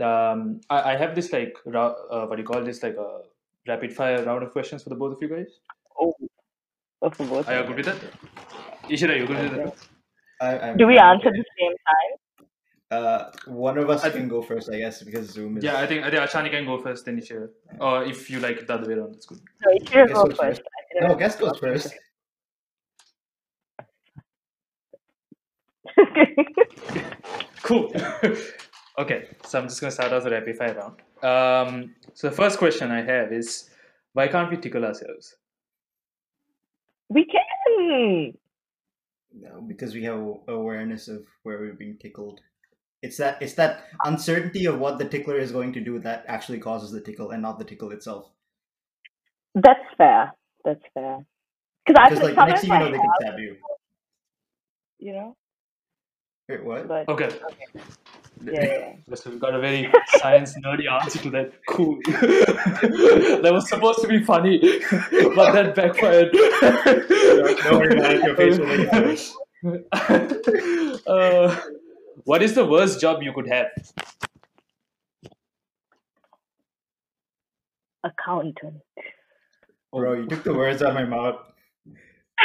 um, I, I have this like ra- uh, what do you call this like a rapid fire round of questions for the both of you guys. Oh, oh, for both. Are you good with us. that? Ishira, you good with that? I, I'm, Do we I'm answer okay. at the same time? Uh, one of us I can go first, I guess, because Zoom is. Yeah, I think I think Ashani can go first, then Ishira. Or if you like it the other way around, that's good. No, you should Guess go first. first. No, I- guest goes first. Cool. okay, so I'm just gonna start off the rapid fire round. Um, so the first question I have is, why can't we tickle ourselves? we can. No, because we have awareness of where we're being tickled. It's that it's that uncertainty of what the tickler is going to do that actually causes the tickle, and not the tickle itself. That's fair. That's fair. Because I Because like next thing you know, they can stab you. you know, Wait, what? but Okay. yeah, yeah. So we got a very science nerdy answer to that. Cool. that was supposed to be funny, but that backfired. don't worry about it, your face will make uh, what is the worst job you could have? accountant. Bro, you took the words out of my mouth.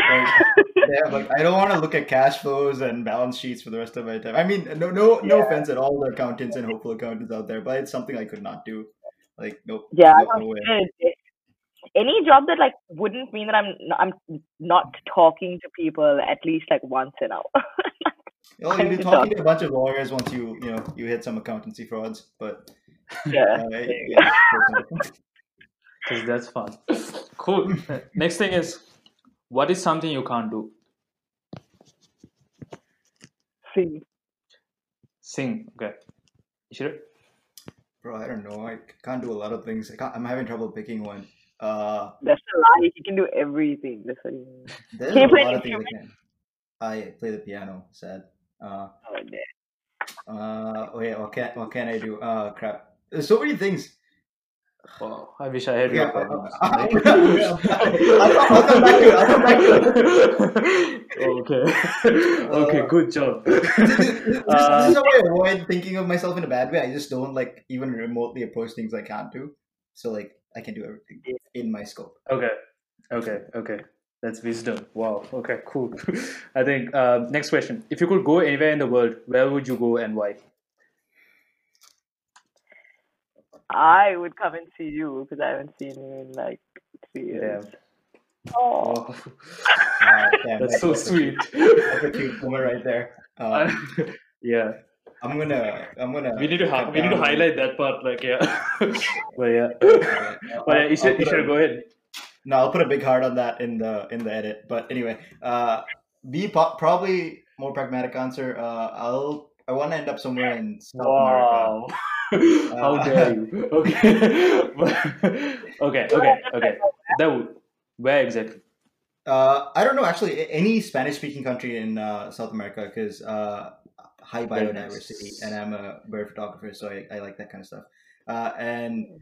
Like, yeah, like I don't want to look at cash flows and balance sheets for the rest of my time. I mean, no, no, no Yeah. offense at all the accountants and hopeful accountants out there, but it's something I could not do. Like, nope. Yeah, no, no way. Any job that like wouldn't mean that I'm I'm not talking to people at least like once an hour. Oh, I you've need been talking to a bunch of lawyers once you, you know, you hit some accountancy frauds, but yeah. uh, yeah. Because that's fun. Cool. Next thing is, what is something you can't do? Sing. Sing. Okay. Ishira? bro, I don't know. I can't do a lot of things. I can't, I'm having trouble picking one. Uh, That's a lie. You can do everything. That's what you mean. there's Can you play lot an of things I can. I play the piano. Sad. Uh, Oh, yeah. uh, oh yeah. What can what can I do? Uh, crap. There's so many things. Wow, I wish I had Yeah, your problems. I'll come- I'll come back to I'll come back to okay. okay, Uh, good job. this, this Uh, is how I avoid thinking of myself in a bad way. I just don't like even remotely approach things I can't do. So like I can do everything in my scope. okay, okay, okay. That's wisdom. Wow. Okay, cool. I think uh, next question. If you could go anywhere in the world, where would you go and why? I would come and see you because I haven't seen you in like three years. Damn. Oh, Wow. Uh, damn, That's so a- sweet. That's a cute moment right there. Uh, yeah. I'm gonna I'm gonna. We need to hi- cut we need to highlight that part, like yeah. but yeah. But yeah, I'll- Isha, I'll put Isha, a- go ahead. No, I'll put a big heart on that in the in the edit. But anyway, uh, B po- probably more pragmatic answer. Uh, I'll I want to end up somewhere in South America. Wow. How Uh, dare you? Okay. okay, okay, okay. That would, where exactly? Uh, I don't know actually any Spanish speaking country in uh, South America because uh, high biodiversity, and I'm a bird photographer, so I, I like that kind of stuff. Uh, and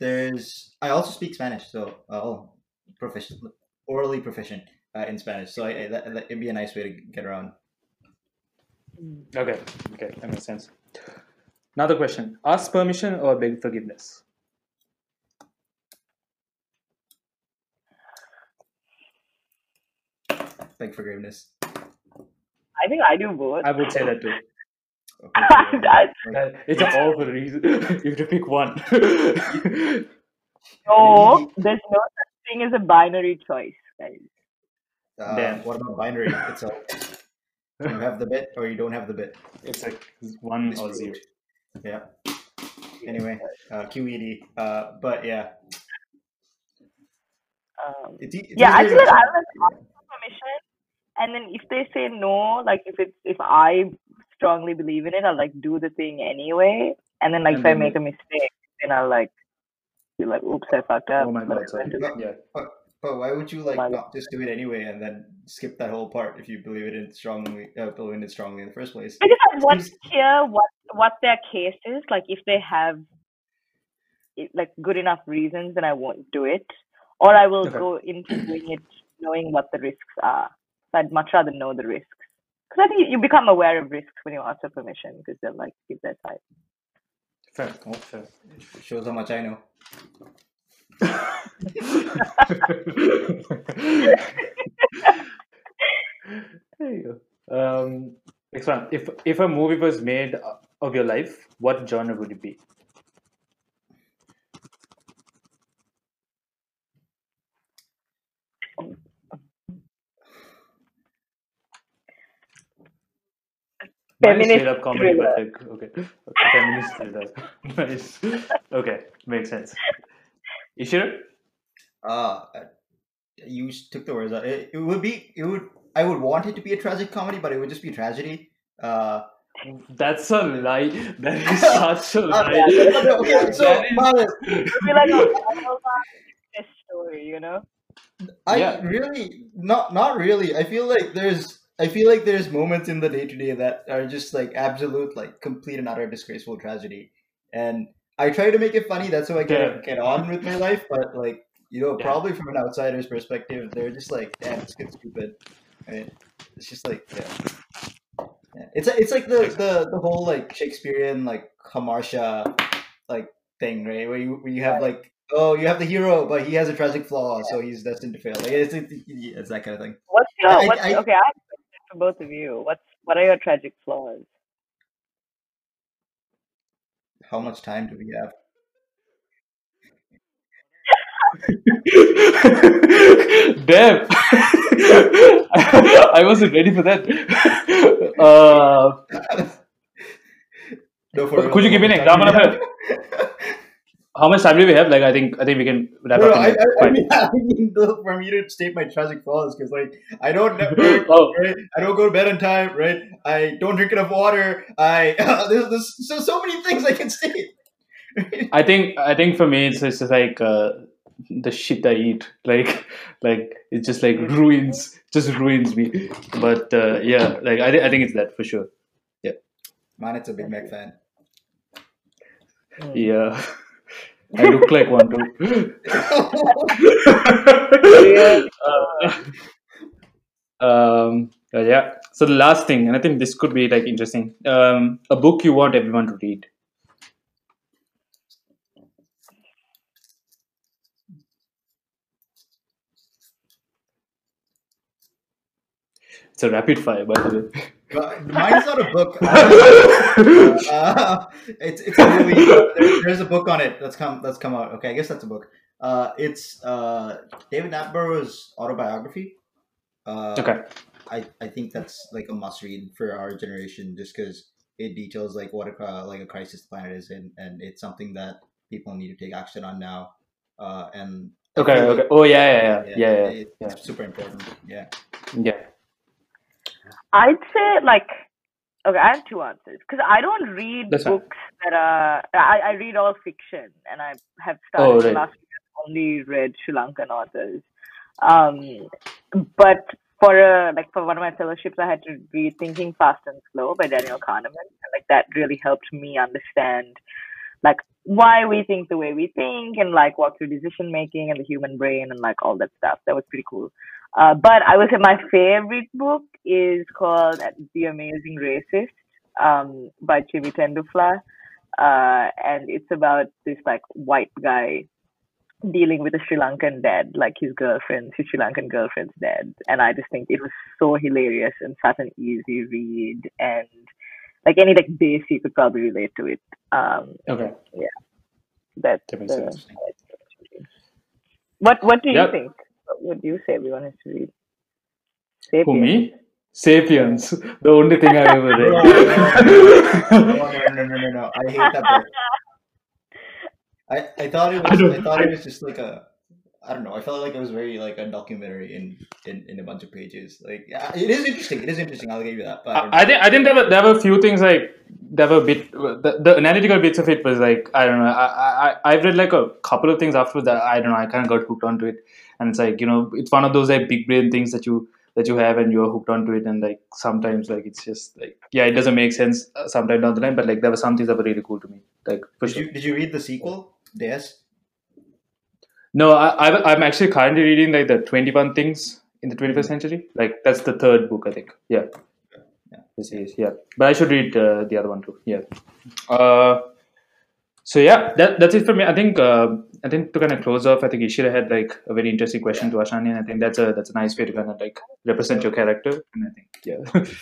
there's I also speak Spanish, so uh, oh, proficient, orally proficient uh, in Spanish. So I, I, that, that- it'd be a nice way to get around. Okay, okay, that makes sense. Another question. Ask permission or beg forgiveness? Beg forgiveness. I think I do both. I would say that too. Okay, I- It's all for a reason. you have to pick one. no, there's no such thing as a binary choice, guys. uh, Damn. what about binary? It's a you have the bit or you don't have the bit. it's like one or Disproved. zero. Yeah. Anyway, uh, QED. Uh, but yeah, Um, it's, it's yeah, I easier feel like I'll like ask for permission, and then if they say no, like if it's if I strongly believe in it, I'll like do the thing anyway, and then like And if I then- make a mistake, then I'll like be like, "Oops, I fucked up." Oh my god. Yeah. But why would you like My- not just do it anyway and then skip that whole part if you believe it in strongly, uh, believe in it strongly in the first place? I want to hear what what their case is. Like if they have like good enough reasons, then I won't do it, or I will Okay. go into doing it knowing what the risks are. So I'd much rather know the risks because I think you- become aware of risks when you ask for permission because they'll like give their side. Fair. Fair. Shows how much I know. There you go. Um, next one. If if a movie was made of your life, what genre would it be? Feminist up comedy, but like okay, okay. feminist thriller. nice. Okay, makes sense. You sure? Uh, you took the words out. It, it would be. It would. I would want it to be a tragic comedy, but it would just be tragedy. Uh, That's a lie. That is such a lie. okay, so That is- It'd be like a Holocaust story, you know? I Yeah. really not not really. I feel like there's I feel like there's moments in the day to day that are just like absolute like complete and utter disgraceful tragedy. And I try to make it funny, that's how I get Yeah. get on with my life, but like you know, Yeah. probably from an outsider's perspective, they're just like, damn, it's good stupid. Right? It's just like yeah. yeah. It's it's like the, the the whole like Shakespearean like Hamartia like thing, right? Where you where you have like oh you have the hero, but he has a tragic flaw, so he's destined to fail. Like it's it's, it's that kind of thing. What's your, uh, I- what's, I- okay, I have a question for both of you. What's, what are your tragic flaws? How much time do we have? Damn. I wasn't ready for that. Uh, No, for Could you give me an example of it? How much time do we have? Like, I think I think we can wrap No, no, up. in I, I, I mean, I mean for me to state my tragic flaws because like I don't never Oh, right? I don't go to bed on time, right? I don't drink enough water. I there's, there's so so many things I can state. I think I think for me it's it's just like uh, the shit I eat. Like like it just like ruins just ruins me. But uh, yeah, like I, thi- I think it's that for sure. Yeah, man, it's a Big Mac fan. Yeah. I look like one too. Um, uh, yeah. So the last thing, and I think this could be like interesting. Um, a book you want everyone to read. It's a rapid fire, by the way. But Mine's not a book. uh, it's it's a movie. There, there's a book on it that's come that's come out. Okay, I guess that's a book. Uh, it's uh, David Attenborough's autobiography. Uh, Okay. I, I think that's like a must read for our generation just because it details like what a cri- like a crisis planet is in and it's something that people need to take action on now uh and Okay. Okay. Oh yeah, yeah, yeah, yeah, yeah. it's yeah. super important yeah yeah. I'd say like okay, I have two answers because I don't read That's fine. books that are I, I read all fiction and I have started Oh, right. last I've only read Sri Lankan authors. Um, but for a like for one of my fellowships, I had to read Thinking Fast and Slow by Daniel Kahneman, and like that really helped me understand like why we think the way we think and like walk through decision making and the human brain and like all that stuff. That was pretty cool. Uh, but I would say my favorite book is called The Amazing Racist um, by Jimmy Tendufla. Uh, and it's about this like white guy dealing with a Sri Lankan dad, like his girlfriend, his Sri Lankan girlfriend's dad. And I just think it was so hilarious and such an easy read. And like any like base, you could probably relate to it. Um, Okay. Yeah that's That makes uh, sense. what what do you Yep. think? What would you say everyone has to read? Who Sapiens. me? Sapiens. The only thing I've ever no, read. no, no, no, no, no. I hate that book. I, I thought it was I, thought it was just like a I don't know. I felt like it was very like a documentary in in, in a bunch of pages. Like yeah, it is interesting. It is interesting. I'll give you that. But I I, I think I think there were there were a few things like there were a bit the, the analytical bits of it was like I don't know I, I I've read like a couple of things after that I don't know I kind of got hooked onto it and it's like you know it's one of those like big brain things that you that you have and you're hooked onto it and like sometimes like it's just like yeah it doesn't make sense uh, sometime down the line but like there were some things that were really cool to me like for Did sure you did you read the sequel, Deus? no I, I I'm actually currently reading like the 21 things in the 21st century like that's the third book I think yeah Yeah. This is yeah, but I should read uh, the other one too. Yeah. Uh, so yeah, that, that's it for me. I think uh, I think to kind of close off, I think Ishira had like a very interesting question to Ashani, and I think that's a that's a nice way to kind of like represent your character. And I think yeah.